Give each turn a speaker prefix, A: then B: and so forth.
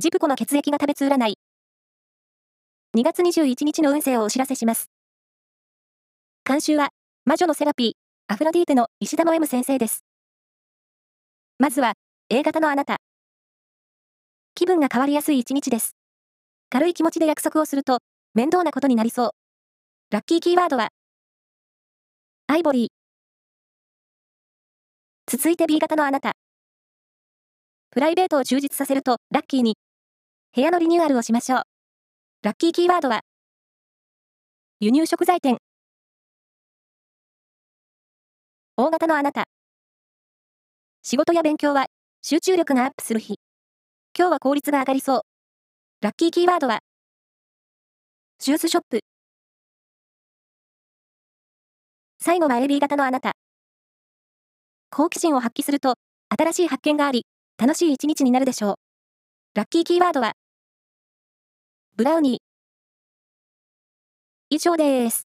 A: ジプコの血液が食べつ占い。2月21日の運勢をお知らせします。監修は、魔女のセラピー、アフロディーテの石田の M 先生です。まずは、A 型のあなた。気分が変わりやすい一日です。軽い気持ちで約束をすると、面倒なことになりそう。ラッキーキーワードは、アイボリー。続いて B 型のあなた。プライベートを充実させると、ラッキーに。部屋のリニューアルをしましょう。ラッキーキーワードは、輸入食材店。大型のあなた。仕事や勉強は集中力がアップする日。今日は効率が上がりそう。ラッキーキーワードは、シューズショップ。最後は AB 型のあなた。好奇心を発揮すると、新しい発見があり、楽しい一日になるでしょう。ラッキーキーワードは、ブラウニー。以上です。